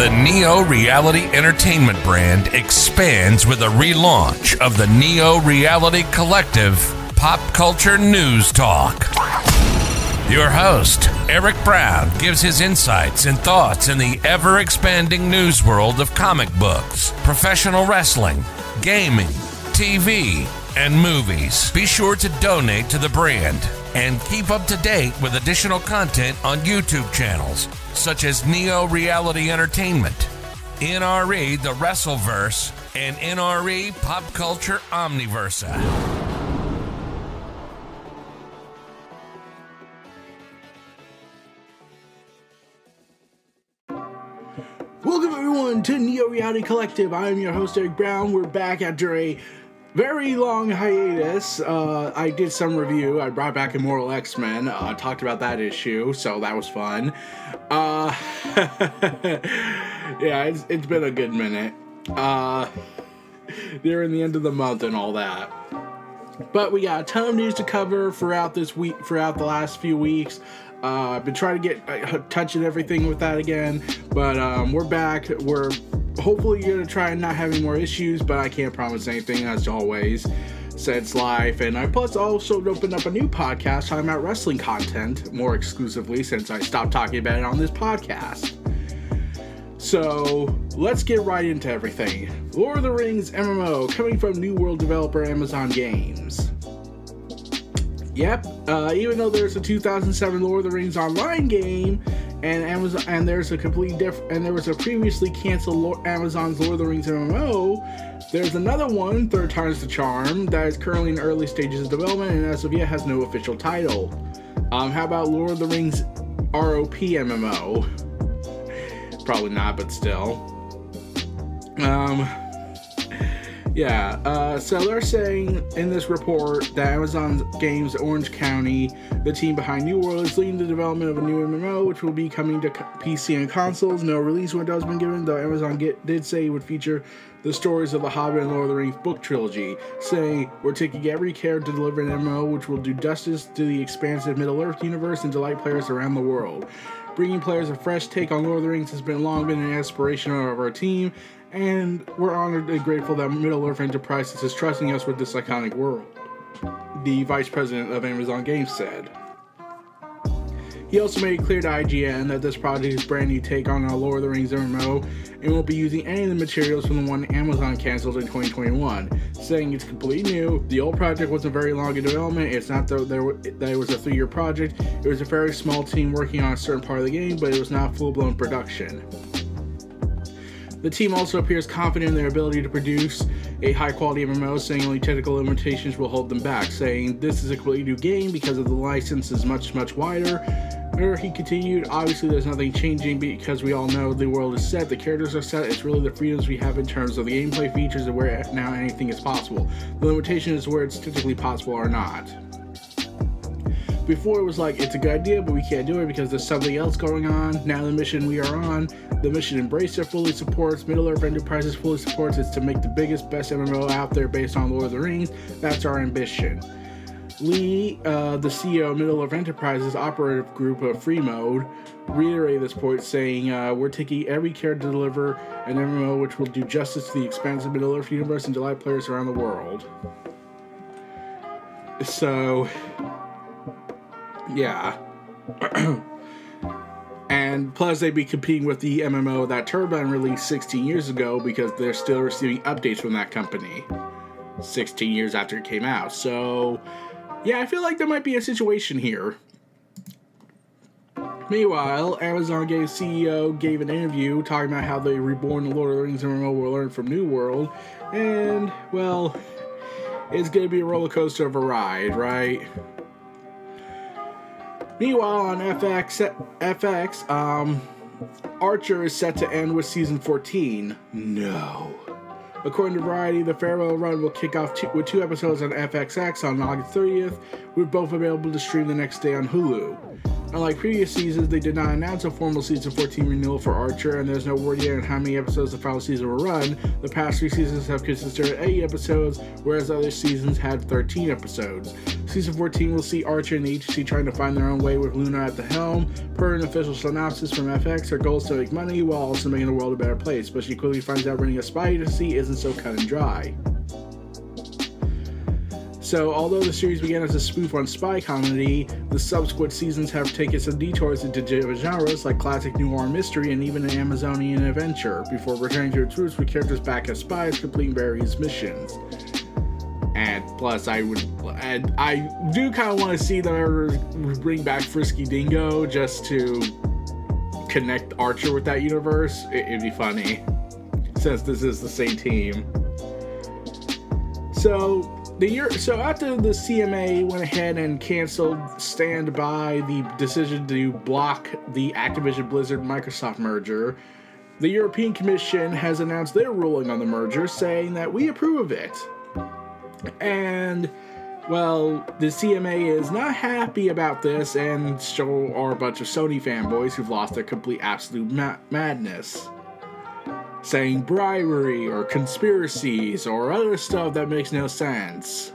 The Neo Reality Entertainment brand expands with a relaunch of the Neo Reality Collective Pop Culture News Talk. Your host, Eric Brown, gives his insights and thoughts in the ever expanding news world of comic books, professional wrestling, gaming, TV, and movies. Be sure to donate to the brand and keep up to date with additional content on YouTube channels such as Neo Reality Entertainment, NRE The Wrestleverse, and NRE Pop Culture Omniversa. Welcome everyone to Neo Reality Collective. I am your host Eric Brown. We're back after a very long hiatus. Uh, I did some review. I brought back Immortal X Men. Uh, talked about that issue, so that was fun. Uh, yeah, it's, it's been a good minute. Uh, they're in the end of the month and all that. But we got a ton of news to cover throughout this week, throughout the last few weeks. Uh, I've been trying to get uh, touching everything with that again, but um, we're back. We're hopefully you're gonna try and not have any more issues, but I can't promise anything as always. Since life, and I plus also opened up a new podcast talking about wrestling content more exclusively since I stopped talking about it on this podcast. So let's get right into everything. Lord of the Rings MMO coming from New World developer Amazon Games. Yep, uh, even though there's a 2007 Lord of the Rings online game, and Amazon and there's a completely different and there was a previously canceled Lord, Amazon's Lord of the Rings MMO. There's another one, Third Time's the Charm, that is currently in early stages of development and as of yet has no official title. Um, how about Lord of the Rings ROP MMO? Probably not, but still. Um, yeah, uh, so they're saying in this report that Amazon Games Orange County, the team behind New World, is leading the development of a new MMO, which will be coming to PC and consoles. No release window has been given, though Amazon get, did say it would feature the stories of the Hobbit and Lord of the Rings book trilogy, saying, We're taking every care to deliver an MMO which will do justice to the expansive Middle Earth universe and delight players around the world. Bringing players a fresh take on Lord of the Rings has been long been an aspiration of our team, and we're honored and grateful that Middle Earth Enterprises is trusting us with this iconic world, the vice president of Amazon Games said. He also made it clear to IGN that this project is brand new take on our Lord of the Rings MMO and won't be using any of the materials from the one Amazon canceled in 2021, saying it's completely new. The old project wasn't very long in development. It's not that there that it was a three-year project. It was a very small team working on a certain part of the game, but it was not full-blown production. The team also appears confident in their ability to produce a high quality MMO, saying only technical limitations will hold them back, saying this is a completely new game because of the license is much, much wider. Or he continued, obviously there's nothing changing because we all know the world is set, the characters are set, it's really the freedoms we have in terms of the gameplay features and where now anything is possible. The limitation is where it's technically possible or not before it was like it's a good idea, but we can't do it because there's something else going on. Now the mission we are on, the mission Embracer fully supports, Middle Earth Enterprises fully supports, is to make the biggest, best MMO out there based on Lord of the Rings. That's our ambition. Lee, uh, the CEO of Middle Earth Enterprises operative group of Freemode, reiterated this point, saying, uh, "We're taking every care to deliver an MMO which will do justice to the expansive Middle Earth universe and delight players around the world." So, yeah. and plus, they'd be competing with the MMO that Turbine released 16 years ago because they're still receiving updates from that company 16 years after it came out. So, yeah, I feel like there might be a situation here. Meanwhile, Amazon Games CEO gave an interview talking about how the reborn the Lord of the Rings MMO will learn from New World, and well, it's gonna be a roller coaster of a ride, right? Meanwhile, on FX, FX, um, Archer is set to end with season 14. No. According to Variety, the farewell run will kick off two, with two episodes on FXX on August 30th, with both available to stream the next day on Hulu. Unlike previous seasons, they did not announce a formal season 14 renewal for Archer, and there's no word yet on how many episodes the final season will run. The past three seasons have consisted of 8 episodes, whereas other seasons had 13 episodes. Season 14 will see Archer and the agency trying to find their own way with Luna at the helm. Per an official synopsis from FX, her goal is to make money while also making the world a better place, but she quickly finds out running a spy agency isn't so cut and dry. So, although the series began as a spoof on spy comedy, the subsequent seasons have taken some detours into different genres like classic noir mystery and even an Amazonian adventure, before returning to its roots with characters back as spies completing various missions. And plus, I would, and I do kind of want to see them bring back Frisky Dingo just to connect Archer with that universe. It'd be funny, since this is the same team. So the year so after the CMA went ahead and canceled stand by the decision to block the Activision Blizzard Microsoft merger, the European Commission has announced their ruling on the merger, saying that we approve of it. And well, the CMA is not happy about this, and so are a bunch of Sony fanboys who've lost their complete absolute ma- madness saying bribery or conspiracies or other stuff that makes no sense.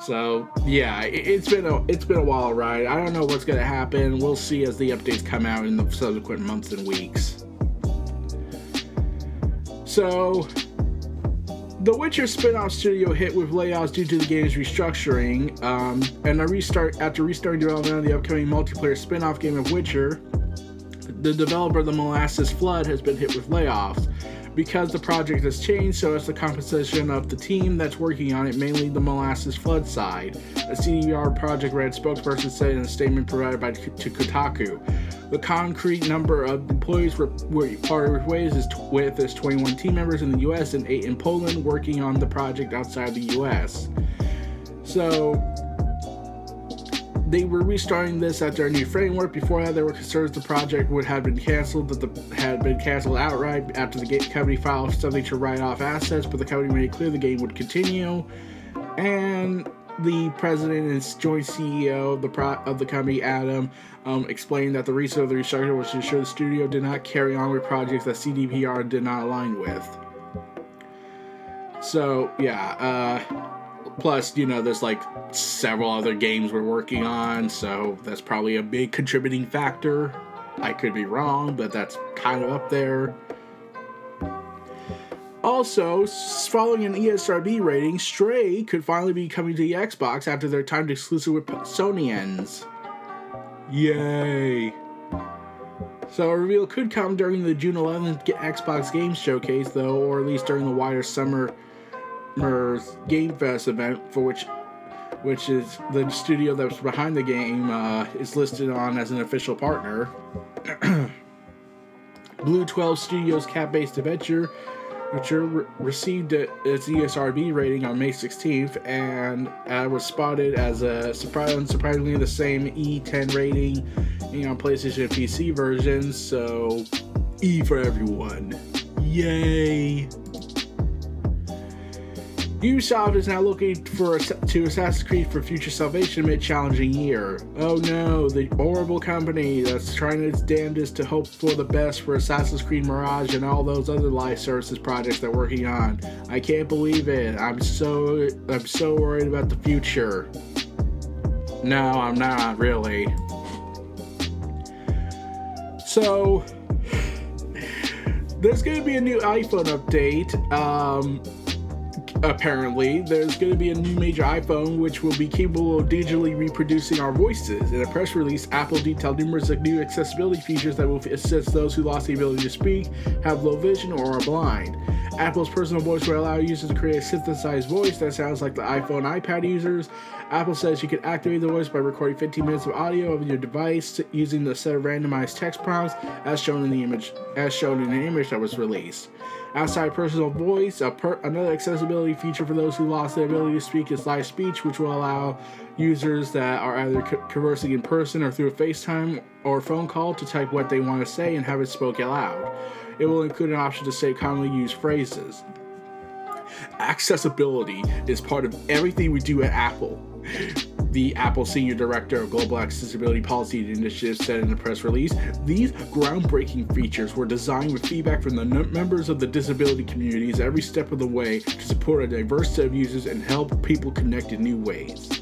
So yeah, it's been a it's been a wild ride. I don't know what's gonna happen. We'll see as the updates come out in the subsequent months and weeks. So the Witcher spin-off studio hit with layoffs due to the game's restructuring, um, and a restart after restarting development of the upcoming multiplayer spin-off game of Witcher the developer of the Molasses Flood has been hit with layoffs. Because the project has changed, so has the composition of the team that's working on it, mainly the Molasses Flood side. A CD Projekt Red spokesperson said in a statement provided by to Kotaku. The concrete number of employees were parted ways is with is 21 team members in the U.S. and eight in Poland working on the project outside the U.S. So they were restarting this after a new framework. Before that, there were concerns the project would have been canceled, that the had been canceled outright after the company filed something to write off assets, but the company made clear the game would continue. And the president and joint CEO of the pro- of the company, Adam, um, explained that the reason of the restructuring was to ensure the studio did not carry on with projects that CDPR did not align with. So yeah, uh, Plus, you know, there's like several other games we're working on, so that's probably a big contributing factor. I could be wrong, but that's kind of up there. Also, following an ESRB rating, Stray could finally be coming to the Xbox after their timed exclusive with Sony ends. Yay! So a reveal could come during the June 11th Xbox Games Showcase, though, or at least during the wider summer Game Fest event, for which which is the studio that was behind the game uh, is listed on as an official partner. Blue 12 Studios cat-based adventure, which re- received its ESRB rating on May 16th and uh, was spotted as a surprise, surprisingly the same E10 rating you know, PlayStation PC versions. So E for everyone. Yay! Ubisoft is now looking for to Assassin's Creed for future salvation amid challenging year. Oh no, the horrible company that's trying its damnedest to hope for the best for Assassin's Creed Mirage and all those other live services projects they're working on. I can't believe it. I'm so I'm so worried about the future. No, I'm not really. So there's going to be a new iPhone update. Um, apparently, there's going to be a new major iPhone which will be capable of digitally reproducing our voices. In a press release, Apple detailed numerous new accessibility features that will assist those who lost the ability to speak, have low vision, or are blind. Apple's personal voice will allow users to create a synthesized voice that sounds like the iPhone iPad users. Apple says you can activate the voice by recording 15 minutes of audio of your device using the set of randomized text prompts as shown in the image as shown in the image that was released. Outside personal voice, per, another accessibility feature for those who lost their ability to speak is live speech, which will allow users that are either conversing in person or through a FaceTime or phone call to type what they want to say and have it spoken aloud. It will include an option to say commonly used phrases. Accessibility is part of everything we do at Apple. The Apple Senior Director of Global Accessibility Policy Initiative said in a press release These groundbreaking features were designed with feedback from the members of the disability communities every step of the way to support a diverse set of users and help people connect in new ways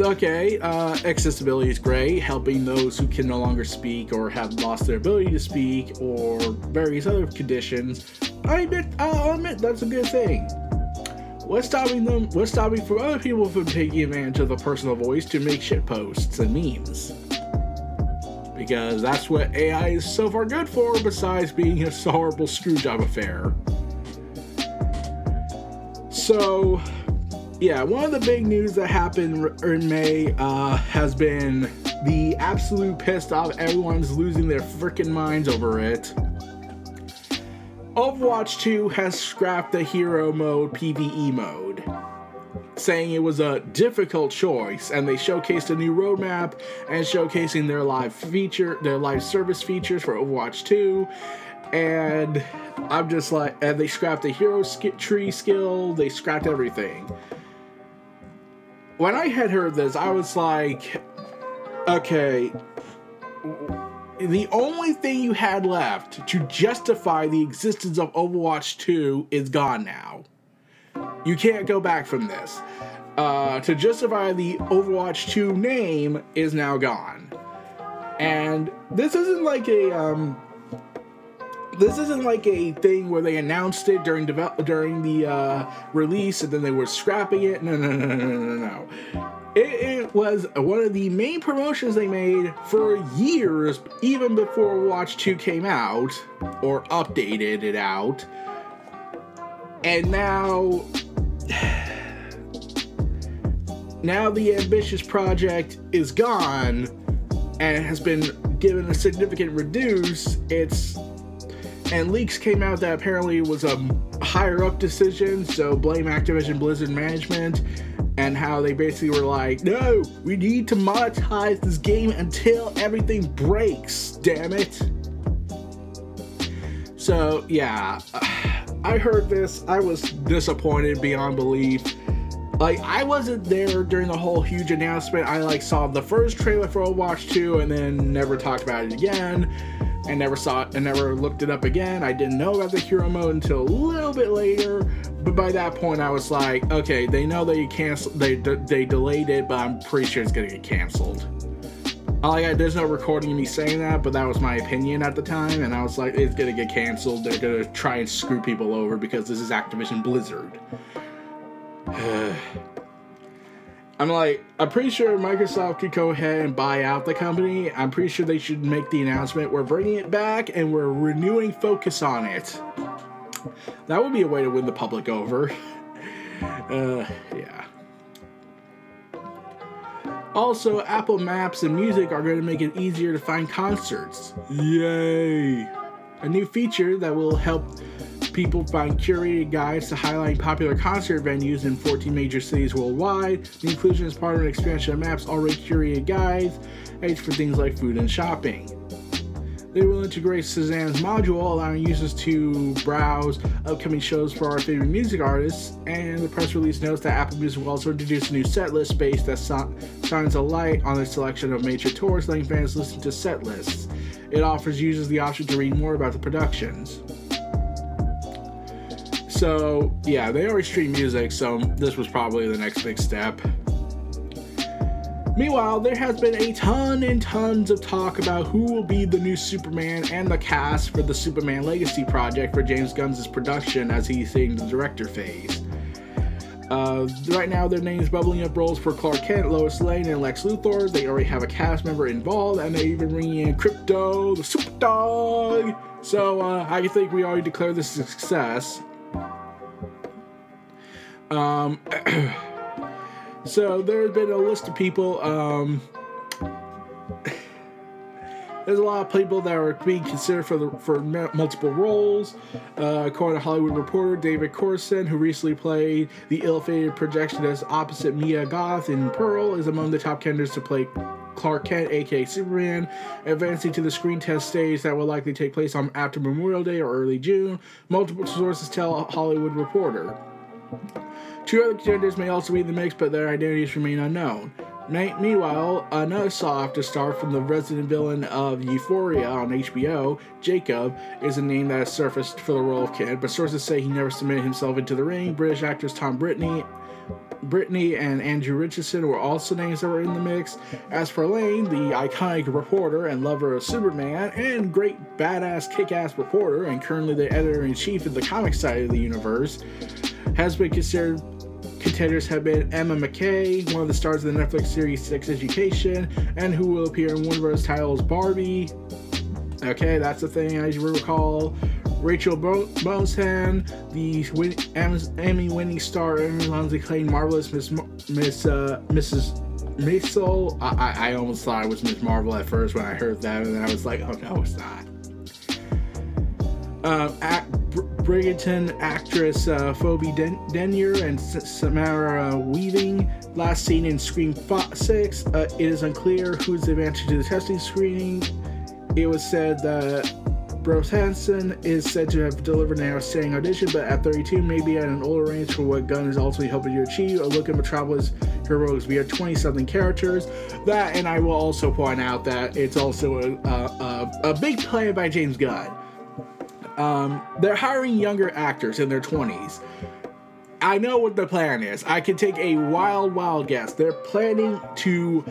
okay, uh, accessibility is great, helping those who can no longer speak or have lost their ability to speak or various other conditions. I admit, I'll admit that's a good thing. What's stopping them? What's stopping for other people from taking advantage of the personal voice to make shit posts and memes? Because that's what AI is so far good for, besides being a horrible screwjob affair. So, yeah, one of the big news that happened in May uh, has been the absolute pissed off. Everyone's losing their freaking minds over it. Overwatch 2 has scrapped the hero mode PvE mode, saying it was a difficult choice, and they showcased a new roadmap and showcasing their live feature, their live service features for Overwatch 2. And I'm just like, and they scrapped the hero sk- tree skill, they scrapped everything when I had heard this, I was like, okay, the only thing you had left to justify the existence of Overwatch 2 is gone now. You can't go back from this. Uh, to justify the Overwatch 2 name is now gone. And this isn't like a um, this isn't like a thing where they announced it during develop during the uh, release and then they were scrapping it. No, no, no, no, no, no, no. It, it, was one of the main promotions they made for years, even before Watch 2 came out or updated it out. And now, now the ambitious project is gone and has been given a significant reduce. It's and leaks came out that apparently was a higher up decision, so blame Activision Blizzard management and how they basically were like, no, we need to monetize this game until everything breaks, damn it. So, yeah, I heard this. I was disappointed beyond belief. Like, I wasn't there during the whole huge announcement. I, like, saw the first trailer for Overwatch 2 and then never talked about it again and never saw it and never looked it up again. I didn't know about the hero mode until a little bit later, but by that point I was like, okay, they know they cancel they they delayed it, but I'm pretty sure it's gonna get canceled. Like, there's no recording of me saying that, but that was my opinion at the time, and I was like, it's gonna get canceled. They're gonna try and screw people over because this is Activision Blizzard. I'm like, I'm pretty sure Microsoft could go ahead and buy out the company. I'm pretty sure they should make the announcement we're bringing it back and we're renewing focus on it. That would be a way to win the public over. Uh, yeah. Also, Apple Maps and Music are going to make it easier to find concerts. Yay! A new feature that will help people find curated guides to highlight popular concert venues in 14 major cities worldwide. The inclusion is part of an expansion of Maps' already curated guides, aids for things like food and shopping. They will integrate Shazam's module, allowing users to browse upcoming shows for our favorite music artists. And the press release notes that Apple Music will also introduce a new set list space that shines a light on a selection of major tours, letting fans listen to set lists. It offers users the option to read more about the productions. So, yeah, they already stream music, so this was probably the next big step. Meanwhile, there has been a ton and tons of talk about who will be the new Superman and the cast for the Superman Legacy project for James Gunn's production as he's in the director phase. Uh, right now, their names bubbling up roles for Clark Kent, Lois Lane, and Lex Luthor. They already have a cast member involved, and they even bring in Krypto, the Super Dog, So uh, I think we already declared this a success. Um, so there's been a list of people. Um, there's a lot of people that are being considered for the, for multiple roles. Uh, according to Hollywood Reporter, David Corenswet, who recently played the ill-fated projectionist opposite Mia Goth in Pearl, is among the top candidates to play Clark Kent, aka Superman, advancing to the screen test stage that will likely take place on after Memorial Day or early June. Multiple sources tell Hollywood Reporter. Two other contenders may also be in the mix, but their identities remain unknown. Meanwhile, another soft star from the resident villain of Euphoria on HBO, Jacob, is a name that has surfaced for the role of Kent, but sources say he never submitted himself into the ring. British actors Tom Brittney, Brittany and Andrew Richardson were also names that were in the mix. As for Lane, the iconic reporter and lover of Superman, and great badass kick ass reporter, and currently the editor in chief of the comic side of the universe, has been considered Contenders have been Emma Mackey, one of the stars of the Netflix series Sex Education, and who will appear in one of Bros. titles Barbie. Okay, that's the thing, as you recall. Rachel Brosnahan, the win- Emmy-winning star Amazon's acclaimed marvelous Miss Miss uh, Mrs. Maisel. I-, I I almost thought it was Miss Marvel at first when I heard that, and then I was like, oh no, it's not. Uh, at Bridgerton actress uh, Phoebe Den- Dynevor and S- Samara Weaving, last seen in Scream 6. Uh, it is unclear who's advanced to the testing screening. It was said that Hansen is said to have delivered an outstanding audition, but at 32, maybe at an older range for what Gunn is ultimately hoping to achieve. A look at Metropolis heroes. We have 20 something characters. That, and I will also point out that it's also a, a, a big play by James Gunn um, they're hiring younger actors in their 20s. I know what the plan is. I can take a wild, wild guess. They're planning to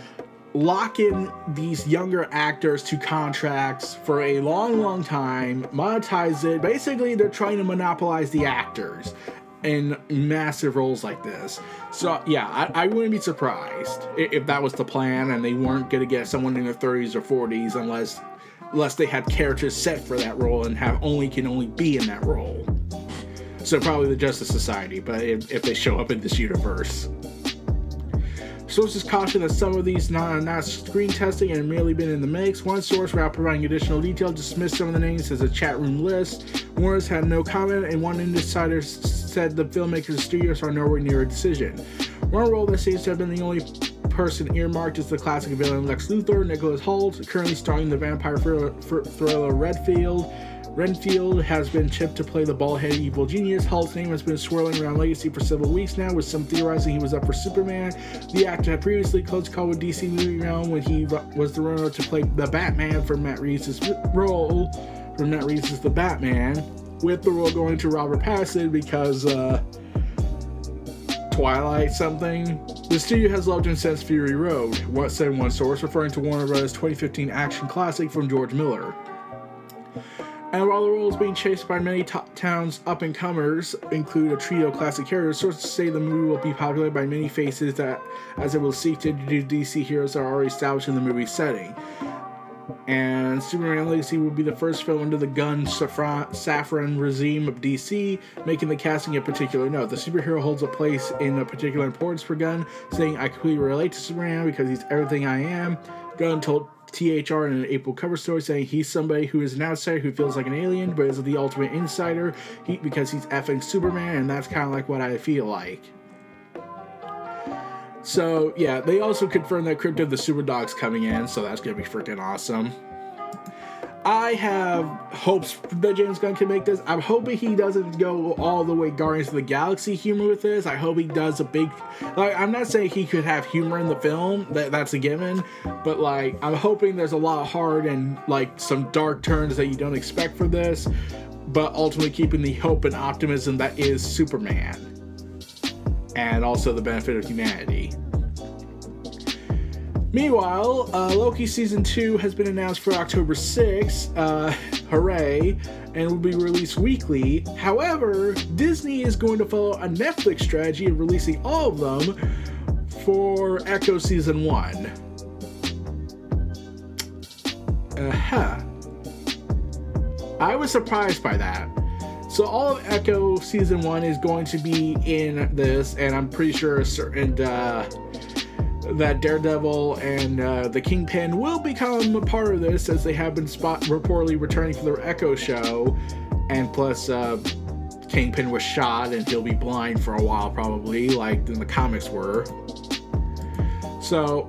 lock in these younger actors to contracts for a long, long time, monetize it. Basically, they're trying to monopolize the actors in massive roles like this. So, yeah, I, I wouldn't be surprised if that was the plan and they weren't going to get someone in their 30s or 40s unless unless they had characters set for that role and have only can only be in that role. So probably the Justice Society, but if, if they show up in this universe. Sources caution that some of these not, not screen testing and merely been in the mix. One source, without providing additional detail, dismissed some of the names as a chat room list. Warner's had no comment, and one insider said the filmmakers and studios are nowhere near a decision. One role that seems to have been the only person earmarked is the classic villain Lex Luthor, Nicholas Hoult, currently starring the vampire thriller Redfield. Renfield has been chipped to play the bald-headed evil genius. Hoult's name has been swirling around Legacy for several weeks now, with some theorizing he was up for Superman. The actor had previously close call with DC movie realm when he was the runner to play the Batman for Matt Reeves' role from Matt Reeves' The Batman, with the role going to Robert Pattinson because uh, Twilight something. The studio has loved and since Fury Road, what said one source, referring to Warner Bros. 2015 action classic from George Miller. And while the role is being chased by many top towns up and comers, include a trio of classic heroes, sources say the movie will be popular by many faces that as it will seek to introduce DC heroes that are already established in the movie setting and Superman Legacy would be the first film under the Gunn Safran regime of DC, making the casting a particular note. The superhero holds a place in a particular importance for Gunn, saying, I completely relate to Superman because he's everything I am. Gunn told THR in an April cover story saying he's somebody who is an outsider who feels like an alien, but is the ultimate insider he, because he's effing Superman, and that's kind of like what I feel like. So yeah, they also confirmed that Krypto the Super Dog's coming in, so that's gonna be freaking awesome. I have hopes that James Gunn can make this. I'm hoping he doesn't go all the way Guardians of the Galaxy humor with this. I hope he does a big like I'm not saying he could have humor in the film, that that's a given, but like I'm hoping there's a lot of hard and like some dark turns that you don't expect for this, but ultimately keeping the hope and optimism that is Superman and also the benefit of humanity. Meanwhile, uh, Loki season 2 has been announced for October 6th, uh, hooray, and will be released weekly. However, Disney is going to follow a Netflix strategy of releasing all of them for Echo season 1. Uh huh. I was surprised by that. So all of Echo season one is going to be in this, and I'm pretty sure certain uh, that Daredevil and uh, the Kingpin will become a part of this, as they have been spot reportedly returning for their Echo show, and plus. Uh, Kingpin was shot and he'll be blind for a while, probably, like in the comics were. So,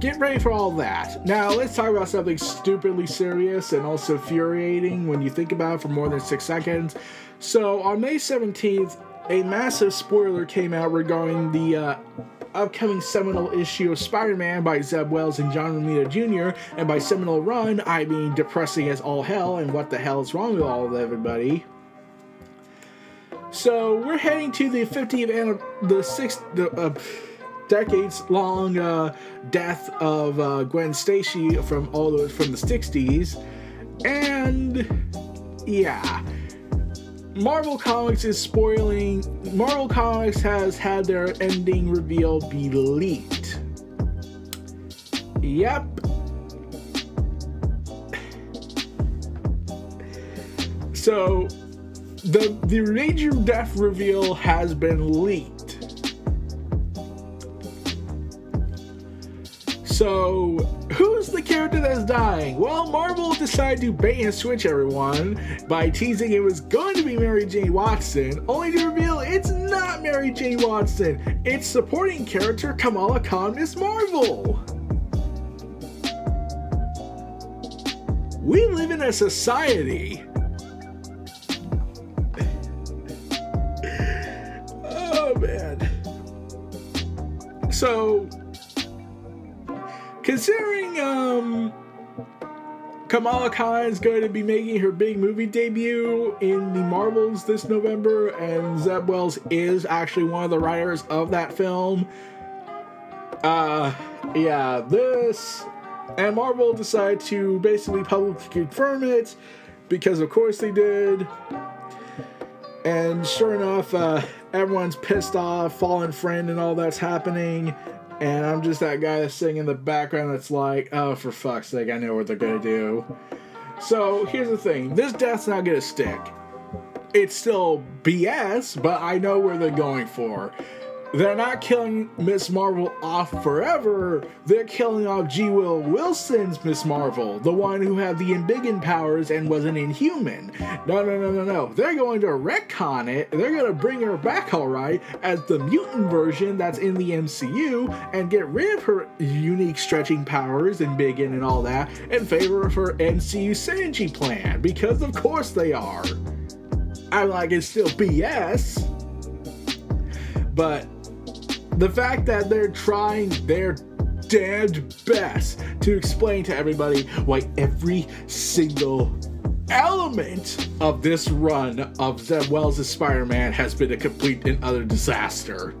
get ready for all that. Now, let's talk about something stupidly serious and also infuriating when you think about it for more than six seconds. So, on May 17th, a massive spoiler came out regarding the uh, upcoming seminal issue of Spider Man by Zeb Wells and John Romita Jr., and by seminal run, I mean depressing as all hell, and what the hell is wrong with all of everybody. So we're heading to the 50th and the sixth, the uh, decades long uh, death of uh, Gwen Stacy from all those from the 60s, and yeah. Marvel Comics is spoiling. Marvel Comics has had their ending reveal be leaked. Yep. So the the major death reveal has been leaked. So, who's the character that's dying? Well, Marvel decided to bait and switch everyone by teasing it was going to be Mary Jane Watson, only to reveal it's not Mary Jane Watson. It's supporting character Kamala Khan Miss Marvel. We live in a society Oh man. So, considering um, Kamala Khan is going to be making her big movie debut in the Marvels this November, and Zeb Wells is actually one of the writers of that film. Uh, yeah, this and Marvel decided to basically publicly confirm it because, of course, they did. And sure enough, uh, everyone's pissed off, fallen friend, and all that's happening. And I'm just that guy that's sitting in the background that's like, oh, for fuck's sake, I know what they're gonna do. So here's the thing this death's not gonna stick. It's still BS, but I know where they're going for they're not killing Miss Marvel off forever. They're killing off G. Willow Wilson's Miss Marvel, the one who had the embiggen powers and was an inhuman. No, no, no, no, no. They're going to retcon it. They're going to bring her back, alright, as the mutant version that's in the MCU and get rid of her unique stretching powers and embiggen and all that in favor of her MCU synergy plan. Because of course they are. I'm like, it's still BS. But the fact that they're trying their damned best to explain to everybody why every single element of this run of Zeb Wells' Spider-Man has been a complete and utter disaster.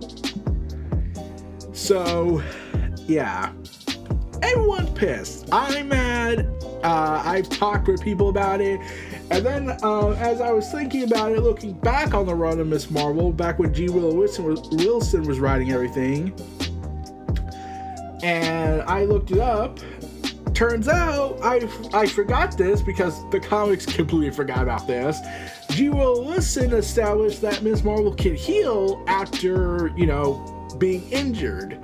So, yeah. Everyone's pissed. I'm mad. Uh, I've talked with people about it. And then, uh, as I was thinking about it, looking back on the run of Miss Marvel, back when G. Willow Wilson was, Wilson was writing everything, and I looked it up. Turns out I I forgot this because the comics completely forgot about this. G. Willow Wilson established that Miss Marvel can heal after you know being injured.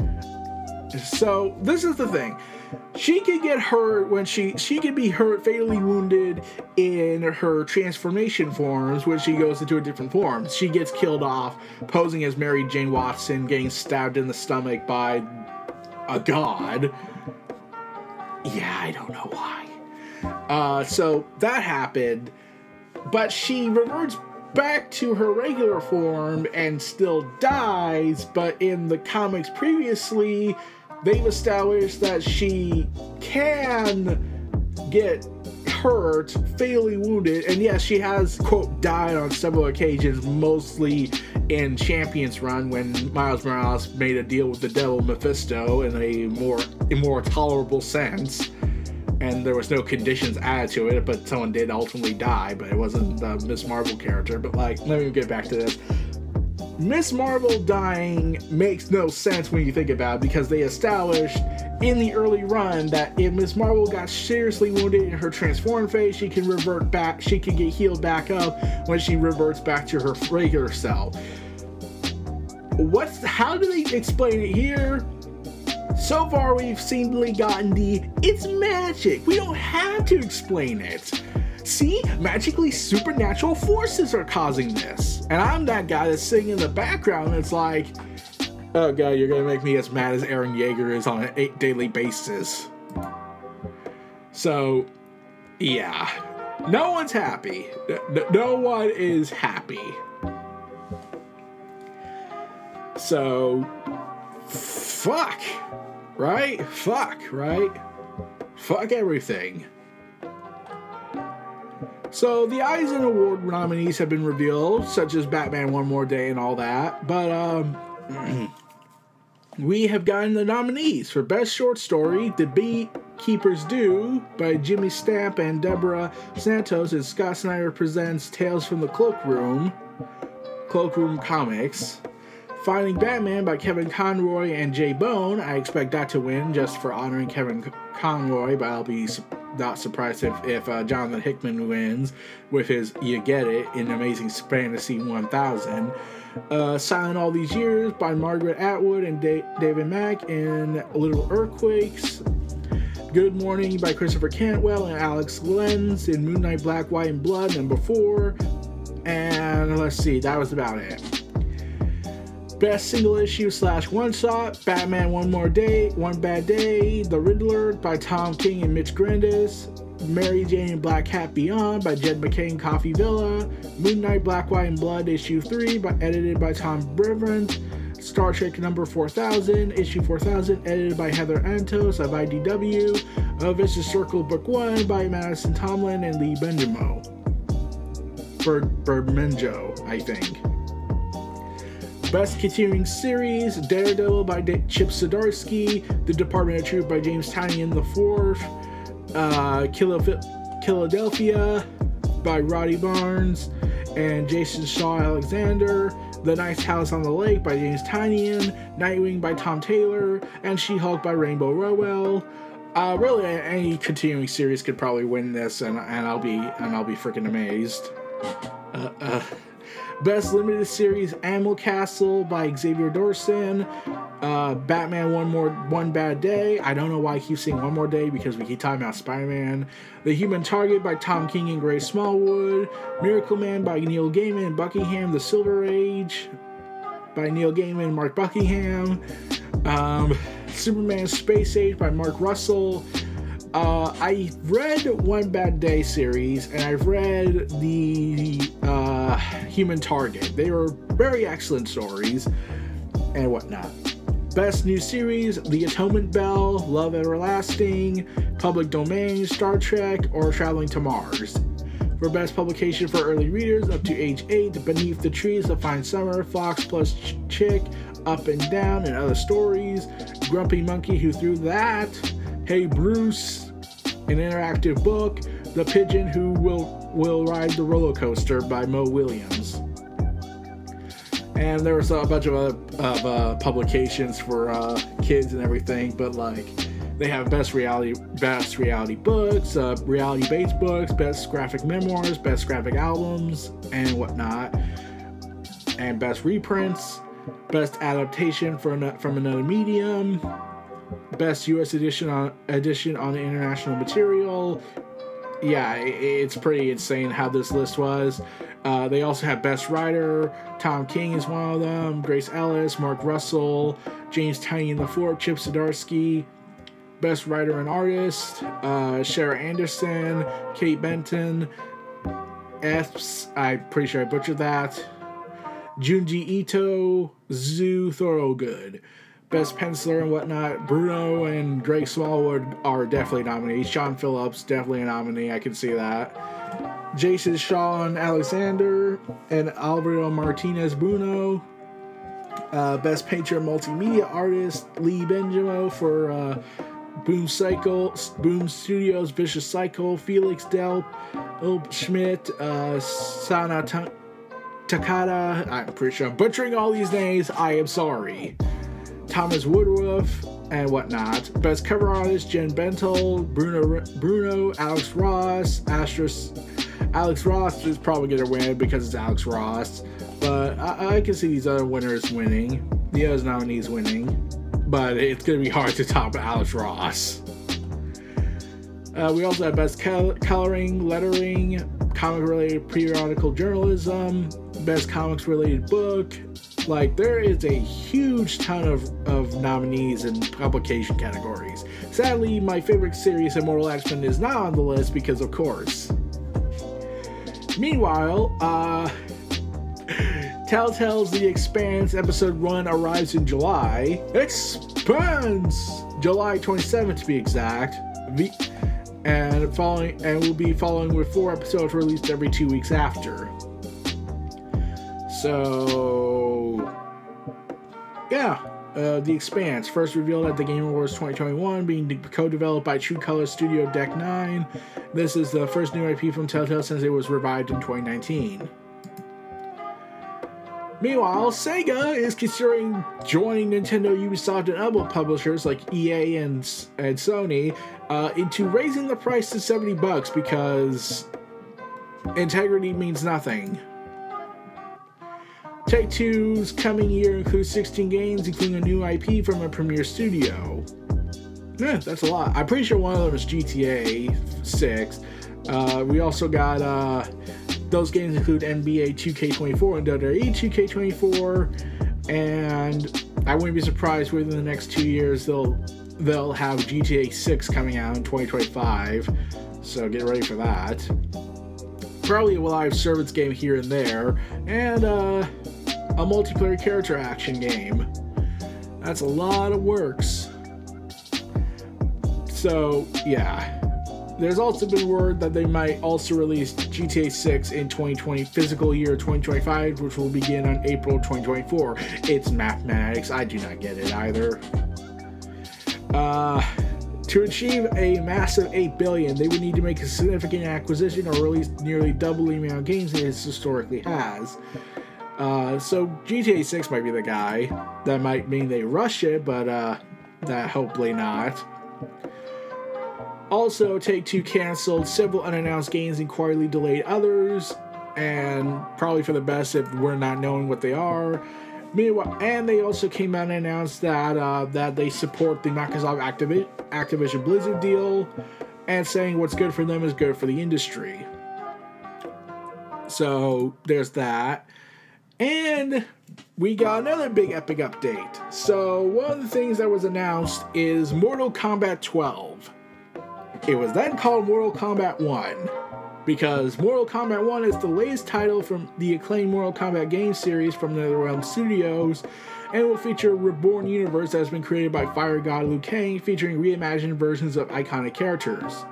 So this is the thing she could get hurt when she she could be hurt fatally wounded in her transformation forms when she goes into a different form. She gets killed off posing as mary jane watson getting stabbed in the stomach by a god. Yeah i don't know why. Uh, so that happened but she reverts back to her regular form and still dies but in the comics previously they've established that she can get hurt, fatally wounded, and yes, she has quote died on several occasions, mostly in Champions Run when Miles Morales made a deal with the devil Mephisto in a more a more tolerable sense. And there was no conditions added to it, but someone did ultimately die, but it wasn't the Miss Marvel character. But like, let me get back to this. Miss Marvel dying makes no sense when you think about it because they established in the early run that if Miss Marvel got seriously wounded in her transform phase, she can revert back, she can get healed back up when she reverts back to her regular self. What's how do they explain it here? So far, we've seemingly gotten the it's magic. We don't have to explain it. See, magically supernatural forces are causing this. And I'm that guy that's sitting in the background it's like, oh god, you're gonna make me as mad as Eren Yeager is on a daily basis. So, yeah. No one's happy. No one is happy. So, fuck. Right? Fuck, right? Fuck everything. So the Eisner Award nominees have been revealed, such as Batman One More Day and all that. But um, we have gotten the nominees for Best Short Story, The Keepers Do by Jimmy Stamp and Deborah Santos, and Scott Snyder presents Tales from the Cloakroom, Cloakroom Comics. Finding Batman by Kevin Conroy and J. Bone. I expect that to win just for honoring Kevin Conroy, but I'll be not surprised if, if uh, Jonathan Hickman wins with his You Get It in Amazing Fantasy 1000. Uh, Silent All These Years by Margaret Atwood and da- David Mack in Little Earthquakes. Good Morning by Christopher Cantwell and Alex Lenz in Moon Knight Black, White, and Blood, number four. And let's see, that was about it. Best single issue slash one shot Batman One More Day, One Bad Day, The Riddler by Tom King and Mitch Gerads, Mary Jane Black Cat Beyond by Jed MacKay, C.F. Villa, Moon Knight Black, White, and Blood issue 3 by edited by Tom Brevoort, Star Trek number 4000, issue 4000, edited by Heather Antos of IDW, A Vicious Circle Book 1 by Mattson Tomlin and Lee Benjamin. Bird, Bermenjo, I think. Best Continuing Series, Daredevil by Chip Zdarsky, The Department of Truth by James Tynion IV, uh, Killadelphia by Roddy Barnes and Jason Shaw Alexander, The Nice House on the Lake by James Tynion, Nightwing by Tom Taylor, and She-Hulk by Rainbow Rowell. Uh, really, any continuing series could probably win this, and, and I'll be and I'll be freaking amazed. Uh, uh. Best Limited Series Animal Castle by Xavier Dorison. Uh, Batman One More One Bad Day. I don't know why I keep saying One More Day because we keep talking about Spider Man. The Human Target by Tom King and Grace Smallwood. Miracle Man by Neil Gaiman Buckingham. The Silver Age by Neil Gaiman and Mark Buckingham. Um, Superman Space Age by Mark Russell. Uh, I read One Bad Day series and I've read the uh, Human Target. They were very excellent stories and whatnot. Best new series The Atonement Bell, Love Everlasting, Public Domain, Star Trek, or Traveling to Mars. For best publication for early readers up to age 8, Beneath the Trees, The Fine Summer, Fox plus Chick, Up and Down, and Other Stories, Grumpy Monkey Who Threw That, Hey Bruce, an interactive book, The Pigeon Who Will Will Ride the Roller Coaster by Mo Willems. And there was a bunch of other of, uh, publications for uh, kids and everything, but like they have best reality best reality books, uh, reality based books, best graphic memoirs, best graphic albums, and whatnot, and best reprints, best adaptation for from another medium, best U.S. edition on edition on international material. Yeah, it's pretty insane how this list was. Uh, they also have best writer. Tom King is one of them. Grace Ellis, Mark Russell, James Tynion IV, Chip Zdarsky. Best writer and artist. Uh, Shara Anderson, Kate Benton. F's. I'm pretty sure I butchered that. Junji Ito, Zoo Thorogood. Best Penciler and whatnot. Bruno and Greg Smallwood are definitely nominees. Sean Phillips, definitely a nominee. I can see that. Jason and Alexander and Alvaro Martinez Bruno. Uh, Best Painter and Multimedia Artist Lee Benjamin for uh, Boom Cycle, Boom Studios, Vicious Cycle, Felix Delp, Ilp Schmidt, uh, Sana Takeda, I'm pretty sure I'm butchering all these names. I am sorry. Thomas Woodruff and whatnot. Best cover artist Jen Bentel, Bruno Bruno, Alex Ross, Astros. Alex Ross is probably gonna win because it's Alex Ross, but I, I can see these other winners winning. The other nominees winning, but it's gonna be hard to top Alex Ross. Uh, we also have best col- coloring, lettering, comic related periodical journalism, best comics related book. Like, there is a huge ton of, of nominees and publication categories. Sadly, my favorite series, Immortal X Men, is not on the list because, of course. Meanwhile, uh, Telltale's The Expanse episode 1 arrives in July. Expanse! July 27th to be exact. And following and will be following with four episodes released every two weeks after. So yeah, uh, The Expanse, first revealed at the Game Awards 2021, being co-developed by True Color Studio Deck 9. This is the first new IP from Telltale since it was revived in 2019. Meanwhile, Sega is considering joining Nintendo, Ubisoft, and other publishers like EA and, and Sony uh, into raising the price to 70 bucks because integrity means nothing. Take Two's coming year includes 16 games, including a new IP from a premier studio. Yeah, that's a lot. I'm pretty sure one of them is GTA 6. Uh, we also got uh, those games include NBA 2K24 and WWE 2K24, and I wouldn't be surprised within the next two years they'll they'll have GTA 6 coming out in 2025. So get ready for that. Probably a live service game here and there, and uh, a multiplayer character action game. That's a lot of works. So yeah. There's also been word that they might also release GTA 6 in 2020 physical year 2025, which will begin on April 2024. It's mathematics. I do not get it either. Uh, to achieve a massive 8 billion, they would need to make a significant acquisition or release nearly double the amount of games it historically has. Uh, so GTA 6 might be the guy. That might mean they rush it, but uh, that hopefully not. Also, Take Two canceled several unannounced games and quietly delayed others, and probably for the best if we're not knowing what they are. Meanwhile, and they also came out and announced that uh, that they support the Microsoft Activi- Activision Blizzard deal, and saying what's good for them is good for the industry. So there's that, and we got another big epic update. So one of the things that was announced is Mortal Kombat 12. It was then called Mortal Kombat 1 because Mortal Kombat 1 is the latest title from the acclaimed Mortal Kombat game series from NetherRealm Studios and will feature a reborn universe that has been created by Fire God Liu Kang featuring reimagined versions of iconic characters.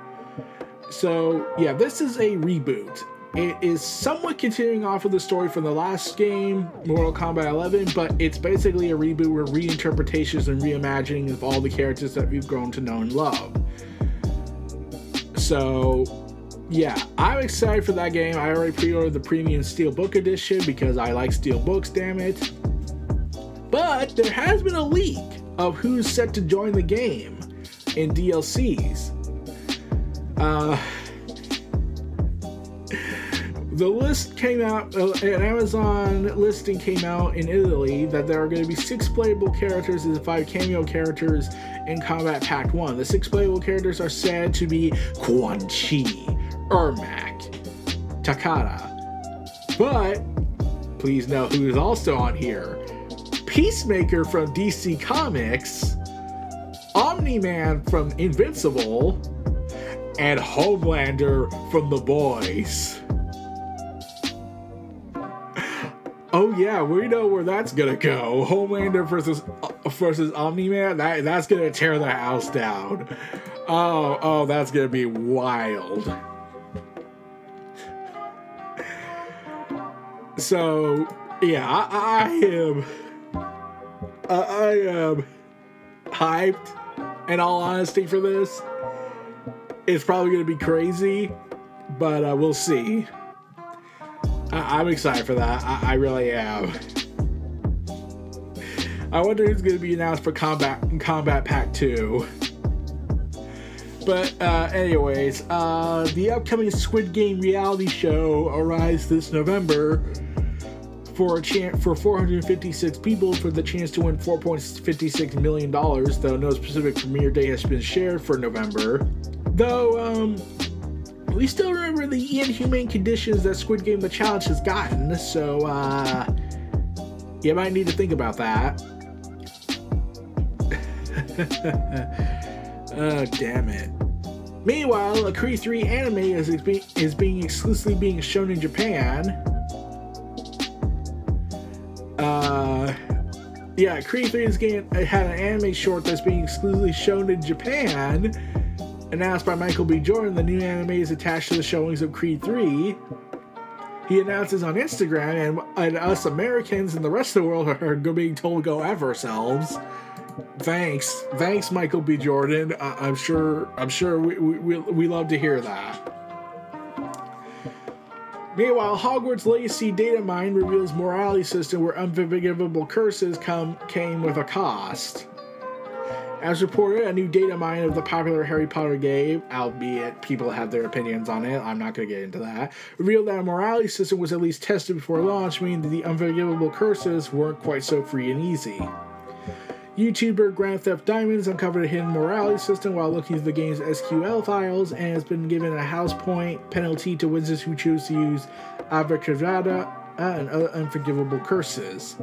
So, yeah, this is a reboot. It is somewhat continuing off of the story from the last game, Mortal Kombat 11, but it's basically a reboot with reinterpretations and reimagining of all the characters that we've grown to know and love. So, yeah, I'm excited for that game. I already pre-ordered the premium Steelbook edition because I like Steelbooks, damn it. But there has been a leak of who's set to join the game in DLCs. Uh, the list came out, uh, an Amazon listing came out in Italy that there are going to be six playable characters and five cameo characters in Kombat Pack 1. The six playable characters are said to be Quan Chi, Ermac, Takeda. But please know who is also on here Peacemaker from DC Comics, Omni Man from Invincible, and Homelander from The Boys. Oh yeah, we know where that's gonna go. Homelander versus versus Omni Man. That that's gonna tear the house down. Oh oh, that's gonna be wild. So yeah, I, I am. I, am hyped. In all honesty, for this, it's probably gonna be crazy, but uh, we'll see. I- am excited for that. I, I really am. I wonder who's going to be announced for Kombat Kombat Pack 2. But uh, anyways, uh, the upcoming Squid Game reality show arrives this November for a chance for 456 people for the chance to win 4.56 million dollars. Though no specific premiere date has been shared for November. Though um, we still remember the inhumane conditions that Squid Game the Challenge has gotten, so uh, you might need to think about that. oh, damn it. Meanwhile, a Creed 3 anime is, being, is being exclusively being shown in Japan. Uh, yeah, Creed 3 is getting, had an anime short that's being exclusively shown in Japan. Announced by Michael B. Jordan, the new anime is attached to the showings of Creed 3. He announces on Instagram, and, and us Americans and the rest of the world are being told to go F ourselves. Thanks, thanks, Michael B. Jordan. I, am sure, I'm sure we, we we love to hear that. Meanwhile, Hogwarts Legacy data mine reveals morality system where unforgivable curses come came with a cost. As reported, a new data mine of the popular Harry Potter game, albeit people have their opinions on it, I'm not going to get into that, revealed that a morality system was at least tested before launch, meaning that the unforgivable curses weren't quite so free and easy. YouTuber Grand Theft Diamonds uncovered a hidden morality system while looking through the game's SQL files and has been given a house point penalty to wizards who choose to use Avada Kedavra and other unforgivable curses.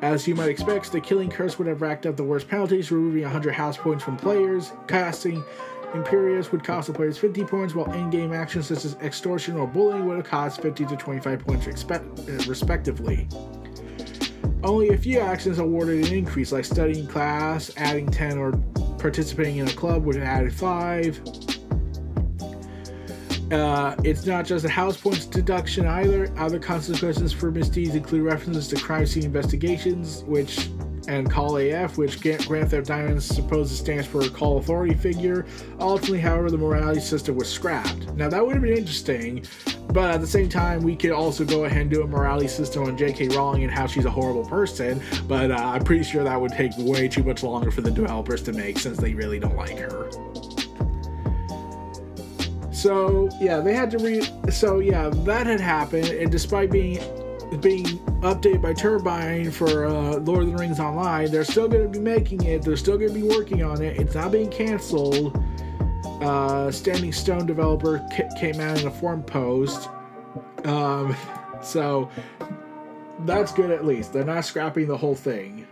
As you might expect, the killing curse would have racked up the worst penalties, removing 100 house points from players. Casting Imperius would cost the players 50 points, while in game actions such as extortion or bullying would have cost 50 to 25 points uh, respectively. Only a few actions awarded an increase, like studying class, adding 10, or participating in a club, which added 5. Uh, it's not just a house points deduction either. Other consequences for misdeeds include references to crime scene investigations, which and Call AF, which Grand Theft Diamonds supposes stands for Call Authority figure. Ultimately, however, the morality system was scrapped. Now, that would have been interesting, but at the same time, we could also go ahead and do a morality system on J.K. Rowling and how she's a horrible person, but uh, I'm pretty sure that would take way too much longer for the developers to make since they really don't like her. So yeah, they had to re. So yeah, that had happened, and despite being being updated by Turbine for uh, Lord of the Rings Online, they're still going to be making it. They're still going to be working on it. It's not being canceled. Uh, Standing Stone developer came out in a forum post. Um, so that's good at least. They're not scrapping the whole thing.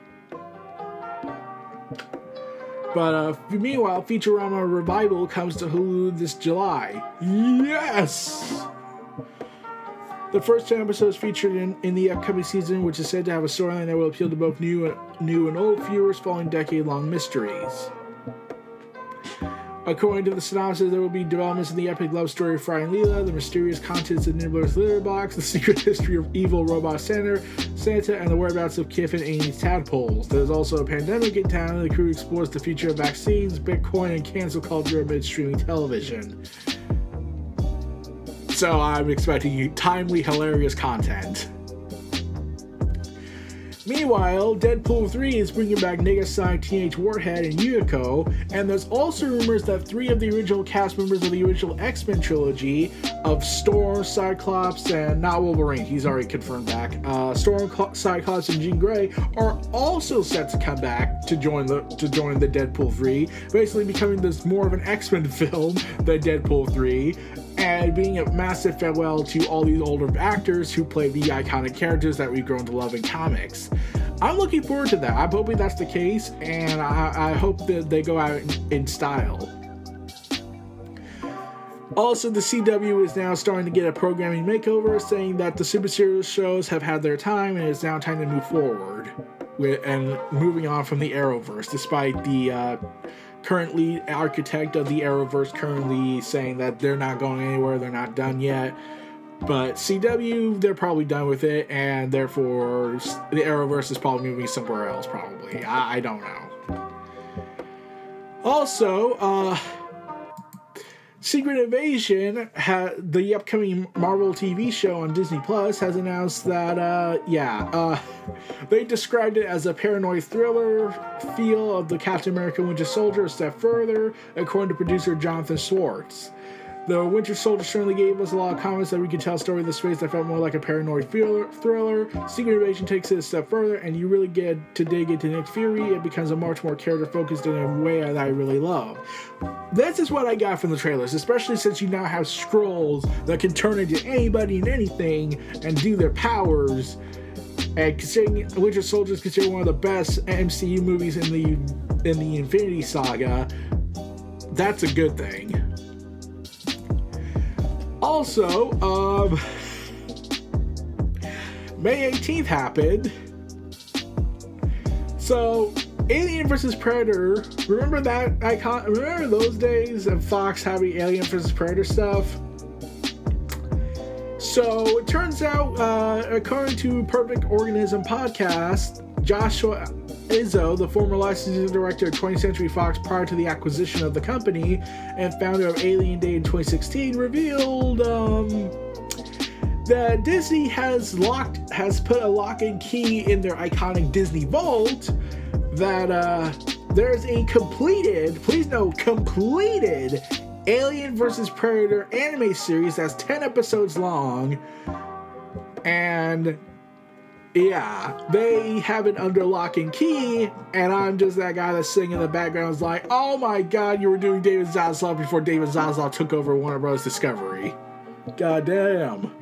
But uh, meanwhile, Futurama Revival comes to Hulu this July. Yes! The first 10 episodes featured in, in the upcoming season, which is said to have a storyline that will appeal to both new and, new and old viewers following decade long mysteries. According to the synopsis, there will be developments in the epic love story of Fry and Leela, the mysterious contents of Nibbler's litter box, the secret history of evil robot Santa, Santa, and the whereabouts of Kif and Amy's tadpoles. There's also a pandemic in town, and the crew explores the future of vaccines, Bitcoin, and cancel culture amid streaming television. So I'm expecting you timely, hilarious content. Meanwhile, Deadpool 3 is bringing back Negasonic Teenage Warhead and Yukiko, and there's also rumors that three of the original cast members of the original X Men trilogy of Storm, Cyclops, and not Wolverine, he's already confirmed back. Uh, Storm, Cyclops, and Jean Grey are also set to come back to join the to join the Deadpool 3, basically becoming this more of an X Men film than Deadpool 3 and being a massive farewell to all these older actors who play the iconic characters that we've grown to love in comics. I'm looking forward to that. I'm hoping that's the case, and I, I hope that they go out in, in style. Also, the CW is now starting to get a programming makeover, saying that the super serious shows have had their time and it's now time to move forward with, and moving on from the Arrowverse, despite the uh, currently architect of the Arrowverse currently saying that they're not going anywhere, they're not done yet. But CW, they're probably done with it, and therefore the Arrowverse is probably moving somewhere else. Probably, I, I don't know. Also, uh, Secret Invasion, ha- the upcoming Marvel TV show on Disney Plus, has announced that, uh, yeah, uh, they described it as a paranoid thriller feel of the Captain America Winter Soldier a step further, according to producer Jonathan Schwartz. The Winter Soldier certainly gave us a lot of comments that we could tell a story in the space that felt more like a paranoid thriller. thriller. Secret Invasion takes it a step further, and you really get to dig into Nick Fury. It becomes a much more character focused in a way that I really love. This is what I got from the trailers, especially since you now have Skrulls that can turn into anybody and anything and do their powers. And considering Winter Soldier is considered one of the best MCU movies in the in the Infinity Saga, that's a good thing. Also, um, May 18th happened. So, Alien vs. Predator. Remember that icon? Remember those days of Fox having Alien vs. Predator stuff? So it turns out, uh, according to Perfect Organism podcast, Joshua Izzo, the former licensing director of 20th Century Fox prior to the acquisition of the company and founder of Alien Day in 2016, revealed um, that Disney has locked has put a lock and key in their iconic Disney Vault. That uh, there's a completed, please no, completed Alien vs. Predator anime series that's 10 episodes long. And yeah, they have it under lock and key, and I'm just that guy that's sitting in the background is like, oh my god, you were doing David Zaslav before David Zaslav took over Warner Bros. Discovery. God damn.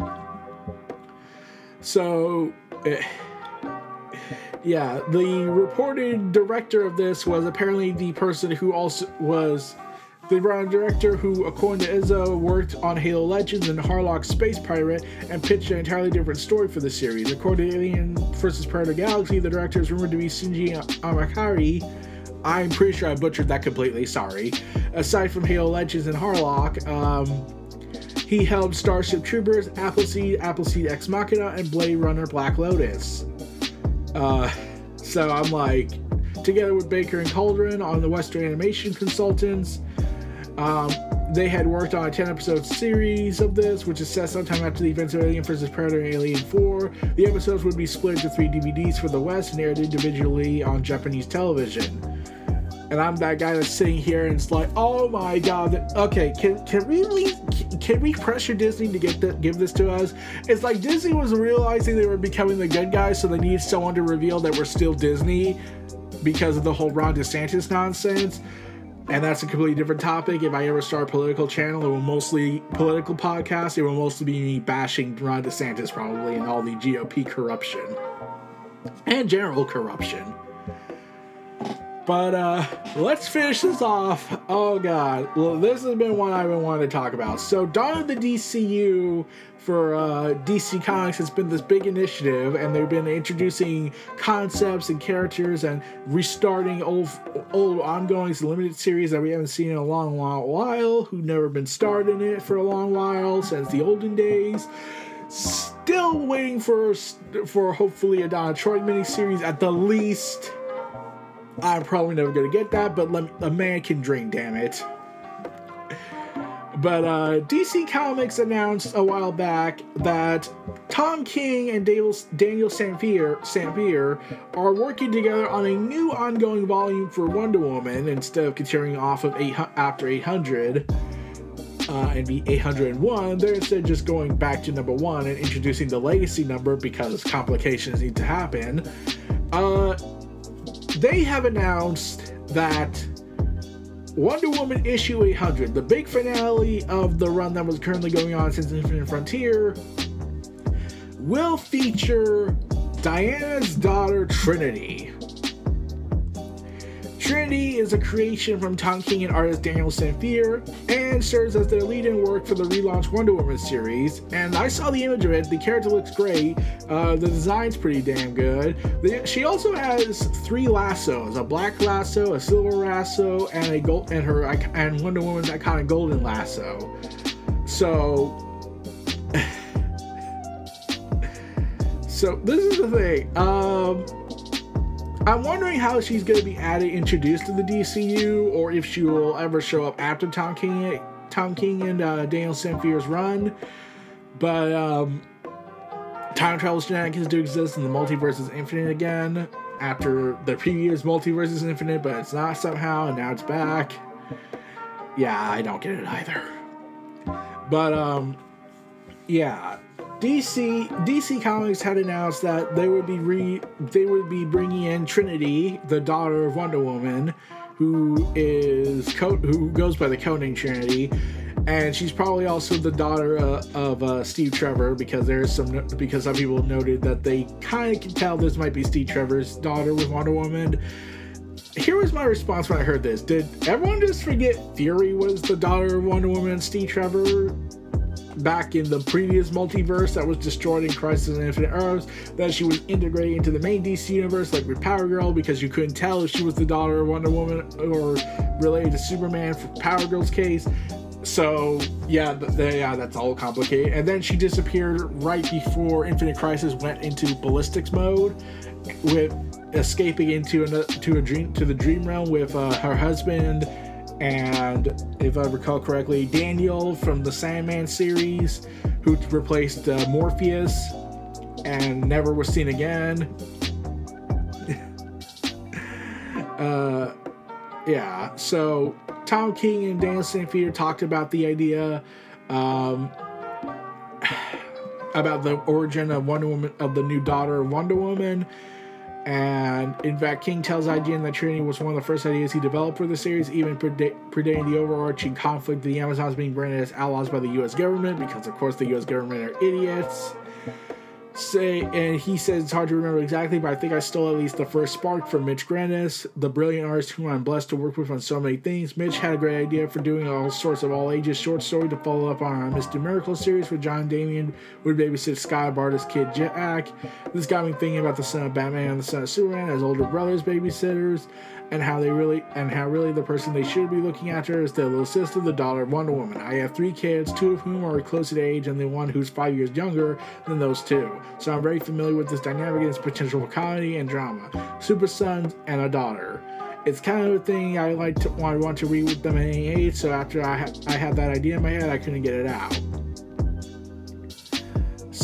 So, eh, yeah, the reported director of this was apparently the person who also was the writer director who, according to Izzo, worked on Halo Legends and Harlock Space Pirate and pitched an entirely different story for the series. According to Alien vs. Predator Galaxy, the director is rumored to be Shinji Amakari. I'm pretty sure I butchered that completely, sorry. Aside from Halo Legends and Harlock, um, he held Starship Troopers, Appleseed, Appleseed Ex Machina, and Blade Runner Black Lotus. Uh, so I'm like, together with Baker and Cauldron on the Western Animation Consultants, um, they had worked on a 10 episode series of this, which is set sometime after the events of Alien vs. Predator and Alien 4. The episodes would be split into three DVDs for the West and aired individually on Japanese television. And I'm that guy that's sitting here and it's like, oh my god, okay, can can we can we pressure Disney to get the, give this to us? It's like Disney was realizing they were becoming the good guys, so they need someone to reveal that we're still Disney because of the whole Ron DeSantis nonsense and that's a completely different topic. If I ever start a political channel, it will mostly political podcast. It will mostly be me bashing Ron DeSantis probably and all the GOP corruption and general corruption. But uh let's finish this off. Oh god. Well, this has been one I've been wanting to talk about. So Dawn of the DCU for uh, DC Comics has been this big initiative, and they've been introducing concepts and characters and restarting old, old ongoing limited series that we haven't seen in a long, long while. Who've never been starred in it for a long while since the olden days. Still waiting for for hopefully a Donna Troy miniseries at the least. I'm probably never gonna get that, but let, a man can dream, damn it. But uh, DC Comics announced a while back that Tom King and Daniel, Daniel Sampere, are working together on a new ongoing volume for Wonder Woman instead of continuing off of after 800 uh, and be 801. They're instead just going back to number one and introducing the legacy number because complications need to happen. Uh, they have announced that Wonder Woman issue 800, the big finale of the run that was currently going on since Infinite Frontier, will feature Diana's daughter Trinity. Trinity is a creation from Tom King and artist Daniel Sampere and serves as their lead in work for the relaunched Wonder Woman series. And I saw the image of it. The character looks great. Uh, the design's pretty damn good. The, she also has three lassos: a black lasso, a silver lasso, and a gold and her and Wonder Woman's iconic golden lasso. So. so this is the thing. Um I'm wondering how she's going to be added, introduced to the DCU, or if she will ever show up after Tom King, Tom King and uh, Daniel Sampere's run, but um, time travel shenanigans do exist and the multiverse is infinite again after the previous multiverse is infinite, but it's not somehow, and now it's back. Yeah, I don't get it either. But um, yeah, DC DC Comics had announced that they would be re they would be bringing in Trinity, the daughter of Wonder Woman, who is co- who goes by the coding Trinity, and she's probably also the daughter uh, of uh, Steve Trevor because there's some because some people noted that they kind of can tell this might be Steve Trevor's daughter with Wonder Woman. Here was my response when I heard this. Did everyone just forget Fury was the daughter of Wonder Woman and Steve Trevor back in the previous multiverse that was destroyed in Crisis on Infinite Earths? That she was integrated into the main DC universe like with Power Girl because you couldn't tell if she was the daughter of Wonder Woman or related to Superman for Power Girl's case. So yeah, th- th- yeah, that's all complicated. And then she disappeared right before Infinite Crisis went into ballistics mode, with escaping into a to a dream to the dream realm with uh, her husband and, if I recall correctly, Daniel from the Sandman series, who replaced uh, Morpheus and never was seen again. uh, yeah, so Tom King and Dan St. talked about the idea um, about the origin of Wonder Woman, of the new daughter of Wonder Woman. And in fact, King tells IGN that Trinity was one of the first ideas he developed for the series, even preda- predating the overarching conflict the Amazons being branded as outlaws by the US government, because of course the US government are idiots say, and he says it's hard to remember exactly, but I think I stole at least the first spark from Mitch Gerads, the brilliant artist whom I'm blessed to work with on so many things. Mitch had a great idea for doing all sorts of all ages short story to follow up on our Mr. Miracle series where John Damian would babysit Sky Barda's kid Jack. This got me thinking about the son of Batman and the son of Superman as older brothers babysitters and how they really and how really the person they should be looking after is their little sister, the daughter of Wonder Woman. I have three kids, two of whom are close in age, and the one who's five years younger than those two. So I'm very familiar with this dynamic and its potential for comedy and drama. Super sons and a daughter. It's kind of a thing I like to I want to read with them at any age. So after I had I had that idea in my head, I couldn't get it out.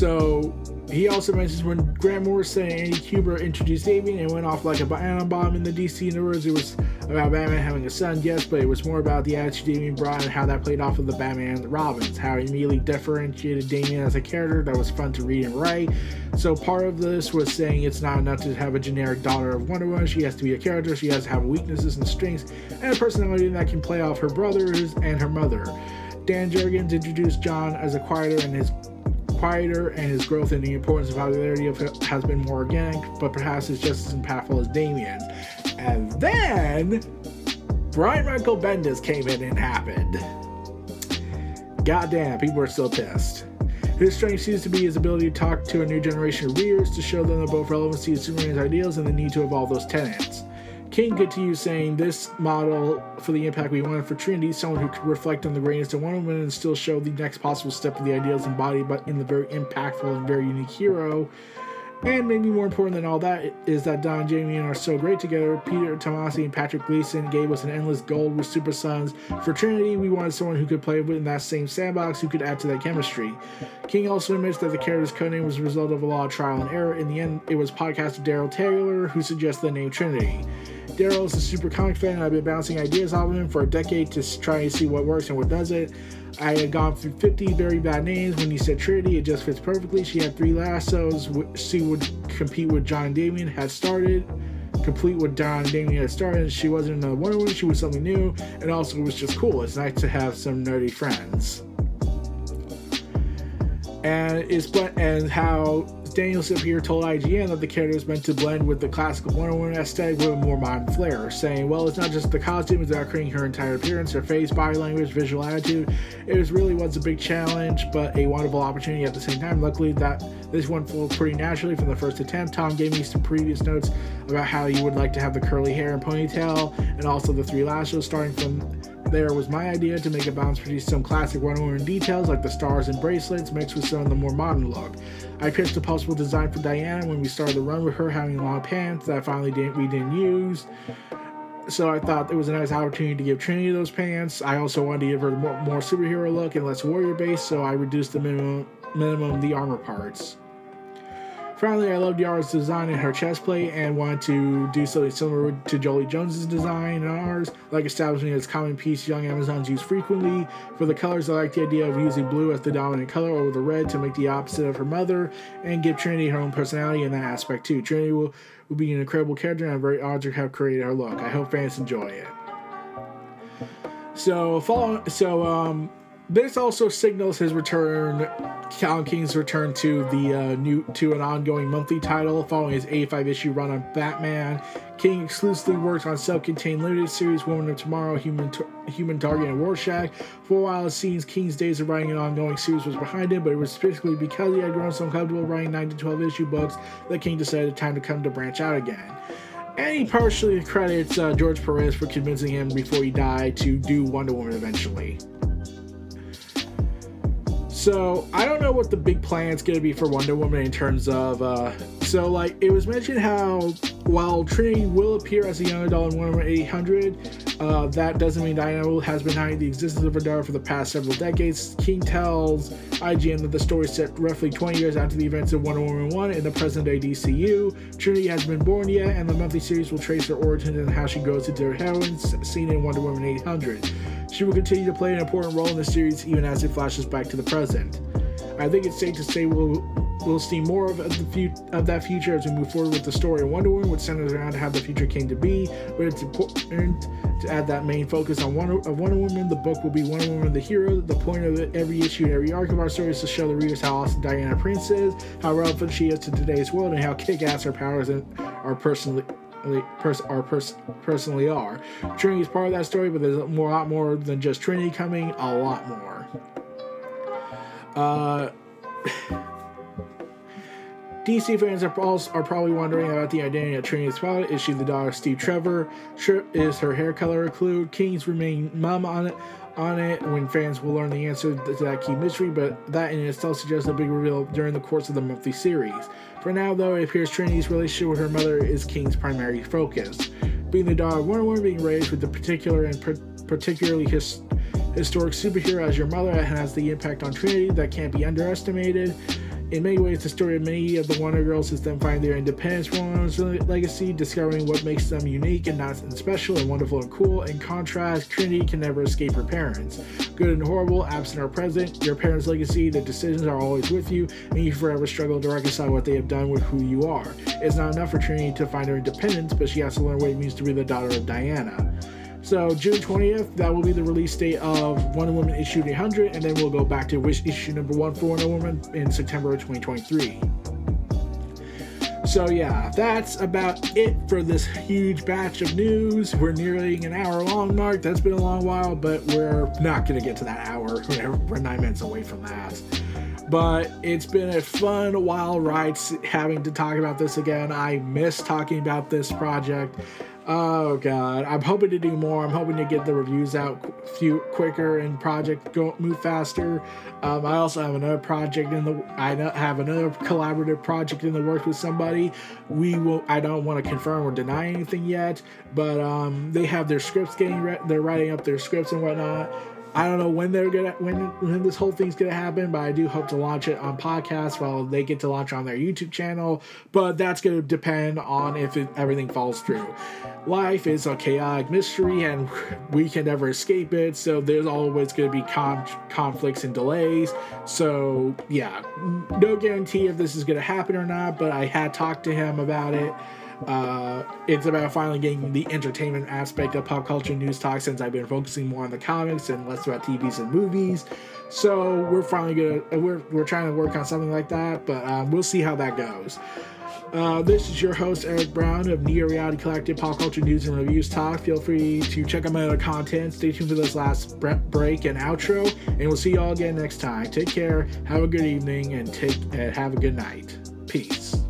So he also mentions when Grant Morrison and Andy Kubert introduced Damian and went off like a banana bomb in the DC universe. It was about Batman having a son, yes, but it was more about the attitude Damian brought and how that played off of the Batman and the Robins, how he immediately differentiated Damian as a character that was fun to read and write. So part of this was saying it's not enough to have a generic daughter of Wonder Woman. She has to be a character. She has to have weaknesses and strengths and a personality that can play off her brothers and her mother. Dan Jurgens introduced John as a quieter and his quieter and his growth in the importance and popularity of has been more organic, but perhaps it's just as impactful as Damian. And then Brian Michael Bendis came in and happened. Goddamn, people are still pissed. His strength seems to be his ability to talk to a new generation of readers to show them the both relevancy of Superman's ideals and the need to evolve those tenets. King continues saying this model for the impact we wanted for Trinity, someone who could reflect on the greatness of Wonder Woman and still show the next possible step of the ideals embodied but in the very impactful and very unique hero. And maybe more important than all that is that Don Jamie, and are so great together. Peter Tomasi and Patrick Gleason gave us an endless gold with Super Sons. For Trinity, we wanted someone who could play within that same sandbox who could add to that chemistry. King also admits that the character's codename was a result of a lot of trial and error. In the end, it was podcaster Daryl Taylor who suggested the name Trinity. Daryl is a super comic fan, and I've been bouncing ideas off of him for a decade to try and see what works and what doesn't. I had gone through 50 very bad names. When you said Trinity, it just fits perfectly. She had three lassos. She would compete with John Damian, had started. Complete with John Damian had started. She wasn't another Wonder Woman, she was something new. And also, it was just cool. It's nice to have some nerdy friends. And it's but and how Daniel Sampere told IGN that the character is meant to blend with the classical Wonder Woman aesthetic with a more modern flair, saying, well, it's not just the costume, it's about creating her entire appearance, her face, body language, visual attitude. It was really was a big challenge, but a wonderful opportunity at the same time. Luckily, that this one flowed pretty naturally from the first attempt. Tom gave me some previous notes about how you would like to have the curly hair and ponytail, and also the three lashes starting from there was my idea to make a balance between some classic Wonder Woman details like the stars and bracelets mixed with some of the more modern look. I pitched a possible design for Diana when we started the run with her having long pants that finally didn't we didn't use. so I thought it was a nice opportunity to give Trinity those pants. I also wanted to give her more, more superhero look and less warrior base, so I reduced the minimum minimum the armor parts. Finally, I loved Yara's design in her chest plate and wanted to do something similar to Joëlle Jones's design and ours, like establishing as common piece young Amazons use frequently. For the colors, I like the idea of using blue as the dominant color over the red to make the opposite of her mother and give Trinity her own personality in that aspect too. Trinity will, will be an incredible character and I'm very honored to have created her look. I hope fans enjoy it. So, follow, so um, this also signals his return, King's return to the uh, new to an ongoing monthly title following his 85 issue run on Batman. King exclusively works on self-contained limited series Woman of Tomorrow, Human Human Target, and Rorschach. For a while, it seems King's days of writing an ongoing series was behind him, but it was specifically because he had grown so comfortable writing 9 to 12 issue books that King decided time to come to branch out again. And he partially credits uh, George Perez for convincing him before he died to do Wonder Woman eventually. So I don't know what the big plan's gonna be for Wonder Woman in terms of. Uh, so like it was mentioned how while Trinity will appear as a young adult in Wonder Woman 800, uh, that doesn't mean Diana has been hiding the existence of daughter for the past several decades. King tells IGN that the story set roughly 20 years after the events of Wonder Woman 1 in the present day DCU. Trinity has been born yet, and the monthly series will trace her origins and how she grows into her heroine seen in Wonder Woman 800. She will continue to play an important role in the series even as it flashes back to the present. I think it's safe to say we'll we'll see more of the fu- of that future as we move forward with the story of Wonder Woman, which centers around how the future came to be. But it's important to add that main focus on Wonder, of Wonder Woman. The book will be Wonder Woman the hero. The point of it, every issue and every arc of our story is to show the readers how awesome Diana Prince is, how relevant she is to today's world, and how kick-ass her powers are personally pers- are pers- personally are. Trinity is part of that story, but there's a lot more than just Trinity coming. A lot more. Uh, DC fans are, also, are probably wondering about the identity of Trinity's father. Is she the daughter of Steve Trevor? Sure, is her hair color a clue? King's remain mum on it on it when fans will learn the answer to that key mystery, but that in itself suggests a big reveal during the course of the monthly series. For now, though, it appears Trinity's relationship with her mother is King's primary focus. Being the daughter of Wonder Woman, being raised with the particular and particularly his historic superhero as your mother has the impact on Trinity that can't be underestimated. In many ways, the story of many of the Wonder Girls is them finding their independence from Woman's legacy, discovering what makes them unique and not and special and wonderful and cool. In contrast, Trinity can never escape her parents. Good and horrible, absent or present, your parents' legacy, the decisions are always with you, and you forever struggle to reconcile what they have done with who you are. It's not enough for Trinity to find her independence, but she has to learn what it means to be the daughter of Diana. So June 20th, that will be the release date of Wonder Woman issue 800, and then we'll go back to issue number one for Wonder Woman in September of 2023. So yeah, that's about it for this huge batch of news. We're nearing an hour long mark. That's been a long while, but we're not gonna get to that hour. We're nine minutes away from that. But it's been a fun, wild ride having to talk about this again. I miss talking about this project. Oh god, I'm hoping to do more. I'm hoping to get the reviews out few quicker and project go move faster. Um, I also have another project in the. I have another collaborative project in the works with somebody. We will. I don't want to confirm or deny anything yet, but um, they have their scripts getting. Re- they're writing up their scripts and whatnot. I don't know when they're gonna when when this whole thing's gonna happen, but I do hope to launch it on podcast while they get to launch on their YouTube channel. But that's gonna depend on if it, everything falls through. Life is a chaotic mystery, and we can never escape it. So there's always gonna be con- conflicts and delays. So yeah, no guarantee if this is gonna happen or not. But I had talked to him about it. Uh, it's about finally getting the entertainment aspect of pop culture news talk since I've been focusing more on the comics and less about TVs and movies. So we're finally gonna we're we're trying to work on something like that, but um, we'll see how that goes. Uh, this is your host Eric Brown of Neo Reality Collective Pop Culture News and Reviews Talk. Feel free to check out my other content. Stay tuned for this last break and outro, and we'll see you all again next time. Take care. Have a good evening, and take and have a good night. Peace.